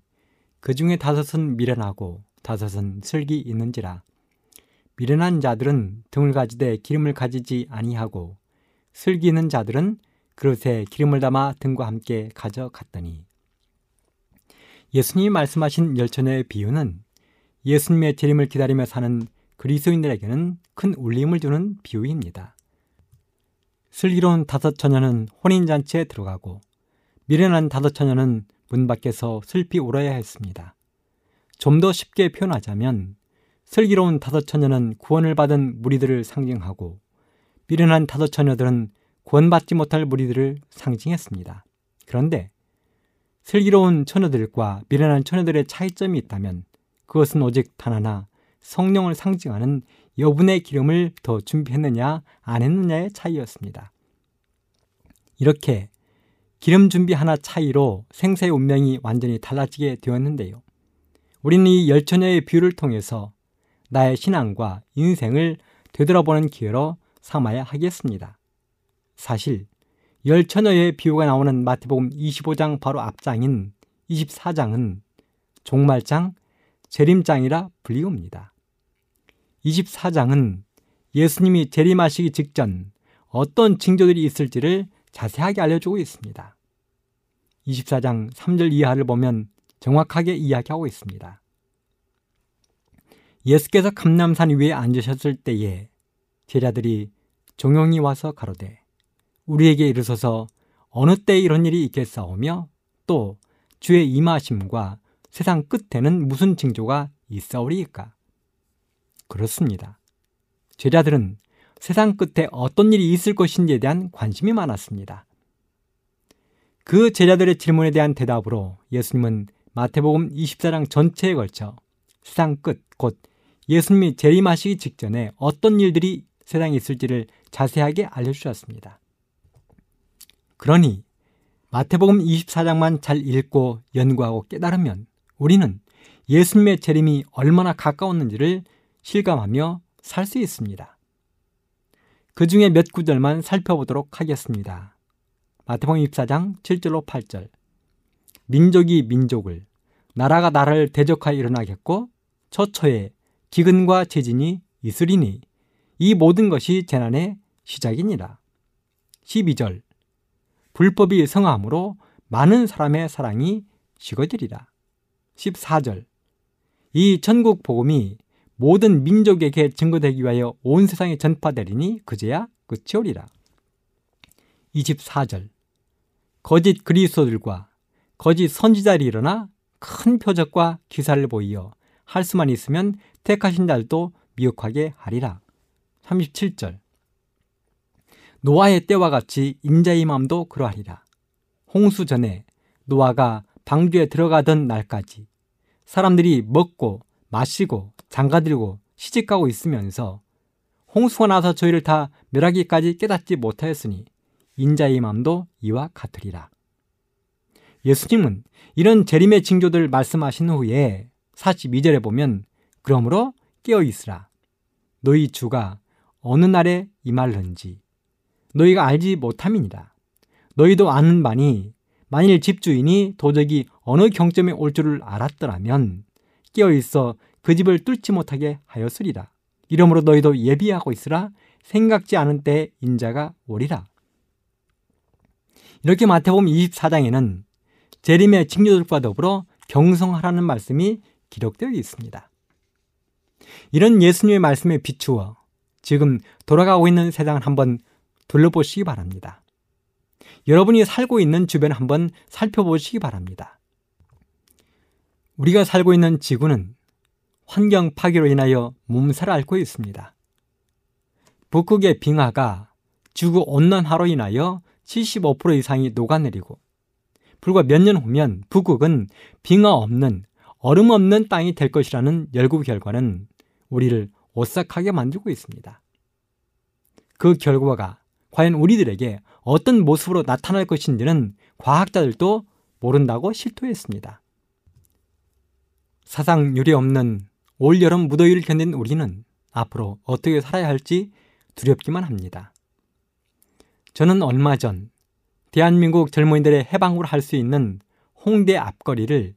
그 중에 다섯은 미련하고 다섯은 슬기 있는지라 미련한 자들은 등을 가지되 기름을 가지지 아니하고 슬기 있는 자들은 그릇에 기름을 담아 등과 함께 가져갔더니 예수님이 말씀하신 열처녀의 비유는 예수님의 재림을 기다리며 사는 그리스도인들에게는 큰 울림을 주는 비유입니다. 슬기로운 다섯 처녀는 혼인잔치에 들어가고 미련한 다섯 처녀는 문 밖에서 슬피 울어야 했습니다. 좀 더 쉽게 표현하자면 슬기로운 다섯 처녀는 구원을 받은 무리들을 상징하고 미련한 다섯 처녀들은 구원받지 못할 무리들을 상징했습니다. 그런데 슬기로운 처녀들과 미련한 처녀들의 차이점이 있다면 그것은 오직 단 하나 성령을 상징하는 여분의 기름을 더 준비했느냐 안 했느냐의 차이였습니다. 이렇게 기름 준비 하나 차이로 생사의 운명이 완전히 달라지게 되었는데요. 우리는 이 열처녀의 비유를 통해서 나의 신앙과 인생을 되돌아보는 기회로 삼아야 하겠습니다. 사실 열 처녀의 비유가 나오는 마태복음 25장 바로 앞장인 24장은 종말장, 재림장이라 불리웁니다. 24장은 예수님이 재림하시기 직전 어떤 징조들이 있을지를 자세하게 알려주고 있습니다. 24장 3절 이하를 보면 정확하게 이야기하고 있습니다. 예수께서 감남산 위에 앉으셨을 때에 제자들이 종용이 와서 가로되 우리에게 이르소서 어느 때 이런 일이 있겠사오며 또 주의 임하심과 세상 끝에는 무슨 징조가 있사오리이까? 그렇습니다. 제자들은 세상 끝에 어떤 일이 있을 것인지에 대한 관심이 많았습니다. 그 제자들의 질문에 대한 대답으로 예수님은 마태복음 24장 전체에 걸쳐 세상 끝, 곧 예수님이 재림하시기 직전에 어떤 일들이 세상에 있을지를 자세하게 알려주셨습니다. 그러니 마태복음 24장만 잘 읽고 연구하고 깨달으면 우리는 예수님의 재림이 얼마나 가까웠는지를 실감하며 살 수 있습니다. 그 중에 몇 구절만 살펴보도록 하겠습니다. 마태복음 24장 7절로 8절 민족이 민족을 나라가 나라를 대적하여 일어나겠고 처처에 기근과 재진이 있으리니 이 모든 것이 재난의 시작이니라. 12절 불법이 성함으로 많은 사람의 사랑이 식어지리라. 14절 이 전국 복음이 모든 민족에게 증거되기 위하여 온 세상에 전파되리니 그제야 끝이 오리라. 24절 거짓 그리스도들과 거짓 선지자들이 일어나 큰 표적과 기사를 보이어 할 수만 있으면 택하신 자들도 미혹하게 하리라. 37절 노아의 때와 같이 인자의 마음도 그러하리라. 홍수 전에 노아가 방주에 들어가던 날까지 사람들이 먹고 마시고 장가들고 시집가고 있으면서 홍수가 나서 저희를 다 멸하기까지 깨닫지 못하였으니 인자의 마음도 이와 같으리라. 예수님은 이런 재림의 징조들 말씀하신 후에 42절에 보면 그러므로 깨어 있으라. 너희 주가 어느 날에 임할는지 너희가 알지 못함이니라. 너희도 아는 바니 만일 집주인이 도적이 어느 경점에 올 줄을 알았더라면 깨어 있어 그 집을 뚫지 못하게 하였으리라. 이러므로 너희도 예비하고 있으라 생각지 않은 때 인자가 오리라. 이렇게 마태복음 24장에는 재림의 징조들과 더불어 경성하라는 말씀이 기록되어 있습니다. 이런 예수님의 말씀에 비추어 지금 돌아가고 있는 세상을 한번 둘러보시기 바랍니다. 여러분이 살고 있는 주변을 한번 살펴보시기 바랍니다. 우리가 살고 있는 지구는 환경 파괴로 인하여 몸살을 앓고 있습니다. 북극의 빙하가 지구 온난화로 인하여 75% 이상이 녹아내리고 불과 몇 년 후면 북극은 빙하 없는 얼음 없는 땅이 될 것이라는 연구 결과는 우리를 오싹하게 만들고 있습니다. 그 결과가 과연 우리들에게 어떤 모습으로 나타날 것인지는 과학자들도 모른다고 실토했습니다. 사상 유례 없는 올여름 무더위를 견딘 우리는 앞으로 어떻게 살아야 할지 두렵기만 합니다. 저는 얼마 전 대한민국 젊은이들의 해방을 할수 있는 홍대 앞거리를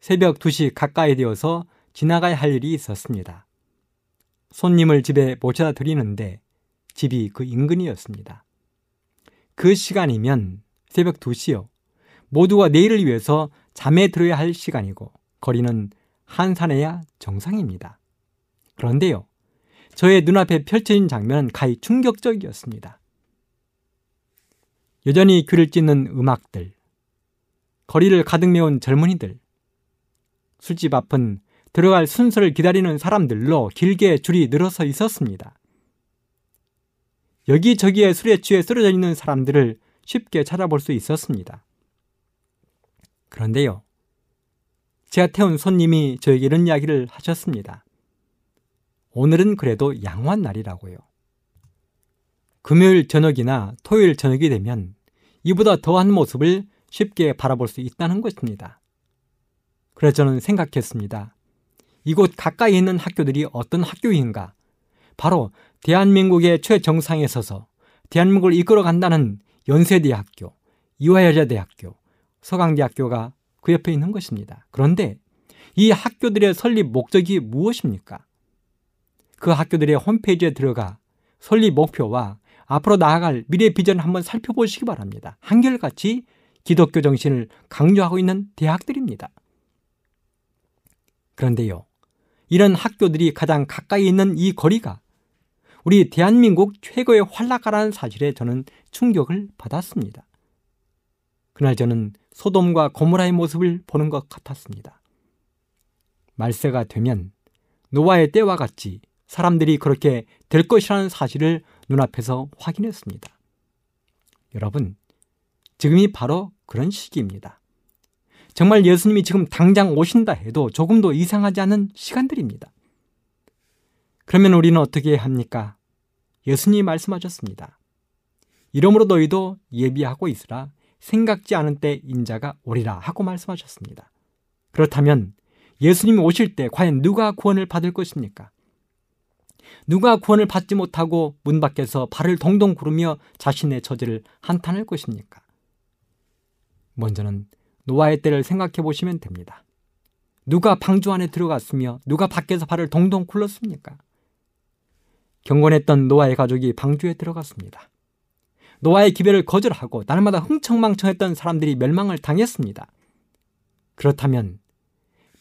새벽 2시 가까이 되어서 지나가야 할 일이 있었습니다. 손님을 집에 모셔다 드리는데 집이 그 인근이었습니다. 그 시간이면 새벽 2시요. 모두가 내일을 위해서 잠에 들어야 할 시간이고 거리는 한산해야 정상입니다. 그런데요. 저의 눈앞에 펼쳐진 장면은 가히 충격적이었습니다. 여전히 귀를 찢는 음악들, 거리를 가득 메운 젊은이들, 술집 앞은 들어갈 순서를 기다리는 사람들로 길게 줄이 늘어서 있었습니다. 여기저기에 술에 취해 쓰러져 있는 사람들을 쉽게 찾아볼 수 있었습니다. 그런데요, 제가 태운 손님이 저에게 이런 이야기를 하셨습니다. 오늘은 그래도 양호한 날이라고요. 금요일 저녁이나 토요일 저녁이 되면 이보다 더한 모습을 쉽게 바라볼 수 있다는 것입니다. 그래서 저는 생각했습니다. 이곳 가까이 있는 학교들이 어떤 학교인가? 바로 대한민국의 최정상에 서서 대한민국을 이끌어 간다는 연세대학교, 이화여자대학교, 서강대학교가 그 옆에 있는 것입니다. 그런데 이 학교들의 설립 목적이 무엇입니까? 그 학교들의 홈페이지에 들어가 설립 목표와 앞으로 나아갈 미래 비전을 한번 살펴보시기 바랍니다. 한결같이 기독교 정신을 강조하고 있는 대학들입니다. 그런데요, 이런 학교들이 가장 가까이 있는 이 거리가 우리 대한민국 최고의 활락가라는 사실에 저는 충격을 받았습니다. 그날 저는 소돔과 고모라의 모습을 보는 것 같았습니다. 말세가 되면 노아의 때와 같이 사람들이 그렇게 될 것이라는 사실을 눈앞에서 확인했습니다. 여러분, 지금이 바로 그런 시기입니다. 정말 예수님이 지금 당장 오신다 해도 조금도 이상하지 않은 시간들입니다. 그러면 우리는 어떻게 합니까? 예수님이 말씀하셨습니다. 이러므로 너희도 예비하고 있으라 생각지 않은 때 인자가 오리라 하고 말씀하셨습니다. 그렇다면 예수님이 오실 때 과연 누가 구원을 받을 것입니까? 누가 구원을 받지 못하고 문 밖에서 발을 동동 구르며 자신의 처지를 한탄할 것입니까? 먼저는 노아의 때를 생각해 보시면 됩니다. 누가 방주 안에 들어갔으며 누가 밖에서 발을 동동 굴렀습니까? 경건했던 노아의 가족이 방주에 들어갔습니다. 노아의 기별을 거절하고 날마다 흥청망청했던 사람들이 멸망을 당했습니다. 그렇다면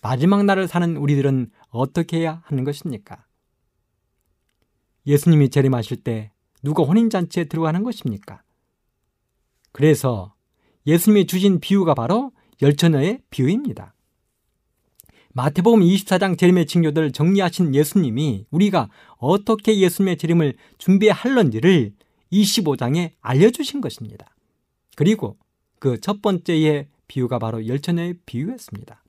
마지막 날을 사는 우리들은 어떻게 해야 하는 것입니까? 예수님이 재림하실 때 누가 혼인잔치에 들어가는 것입니까? 그래서 예수님이 주신 비유가 바로 열처녀의 비유입니다. 마태복음 24장 재림의 징조들을 정리하신 예수님이 우리가 어떻게 예수님의 재림을 준비할런지를 25장에 알려주신 것입니다. 그리고 그 첫 번째의 비유가 바로 열처녀의 비유였습니다.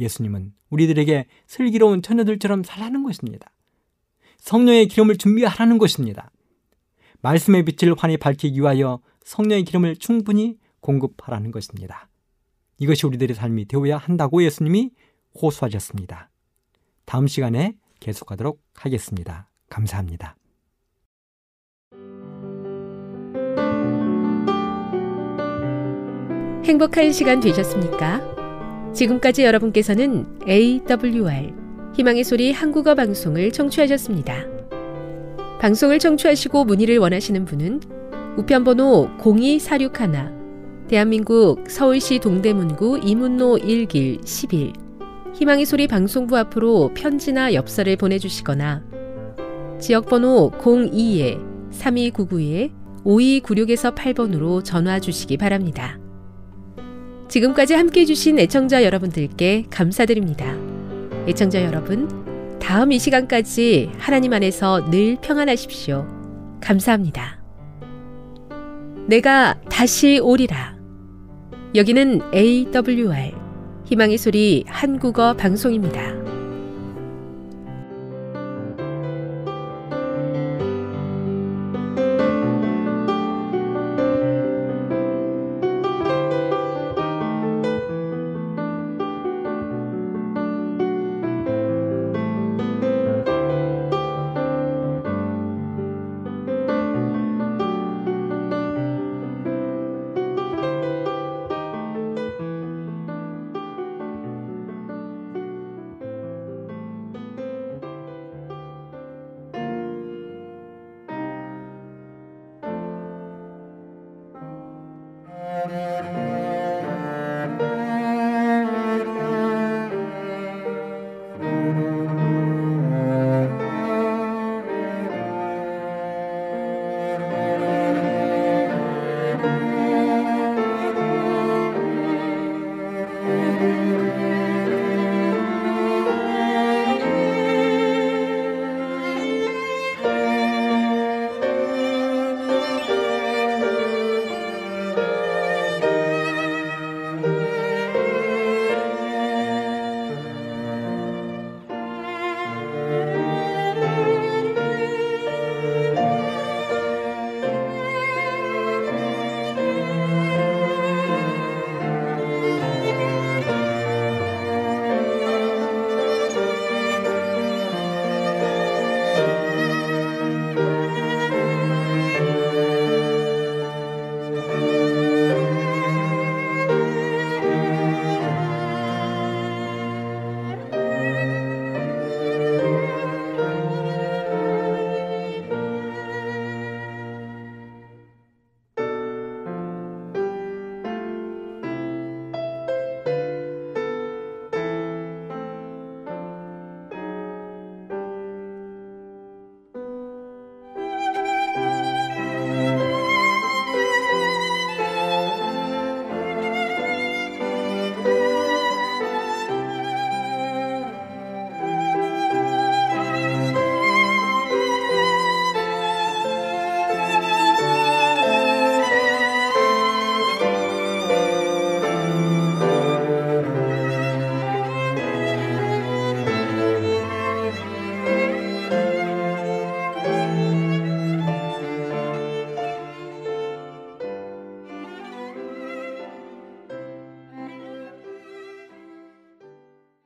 예수님은 우리들에게 슬기로운 처녀들처럼 살라는 것입니다. 성령의 기름을 준비하라는 것입니다. 말씀의 빛을 환히 밝히기 위하여 성령의 기름을 충분히 공급하라는 것입니다. 이것이 우리들의 삶이 되어야 한다고 예수님이 호소하셨습니다. 다음 시간에 계속하도록 하겠습니다. 감사합니다. 행복한 시간 되셨습니까? 지금까지 여러분께서는 AWR 희망의 소리 한국어 방송을 청취하셨습니다. 방송을 청취하시고 문의를 원하시는 분은 우편번호 02461 대한민국 서울시 동대문구 이문로 1길 11 희망의 소리 방송부 앞으로 편지나 엽서를 보내주시거나 지역번호 02-3299-5296에서 8번으로 전화 주시기 바랍니다. 지금까지 함께 해주신 애청자 여러분들께 감사드립니다. 애청자 여러분, 다음 이 시간까지 하나님 안에서 늘 평안하십시오. 감사합니다. 내가 다시 오리라. 여기는 AWR 희망의 소리 한국어 방송입니다.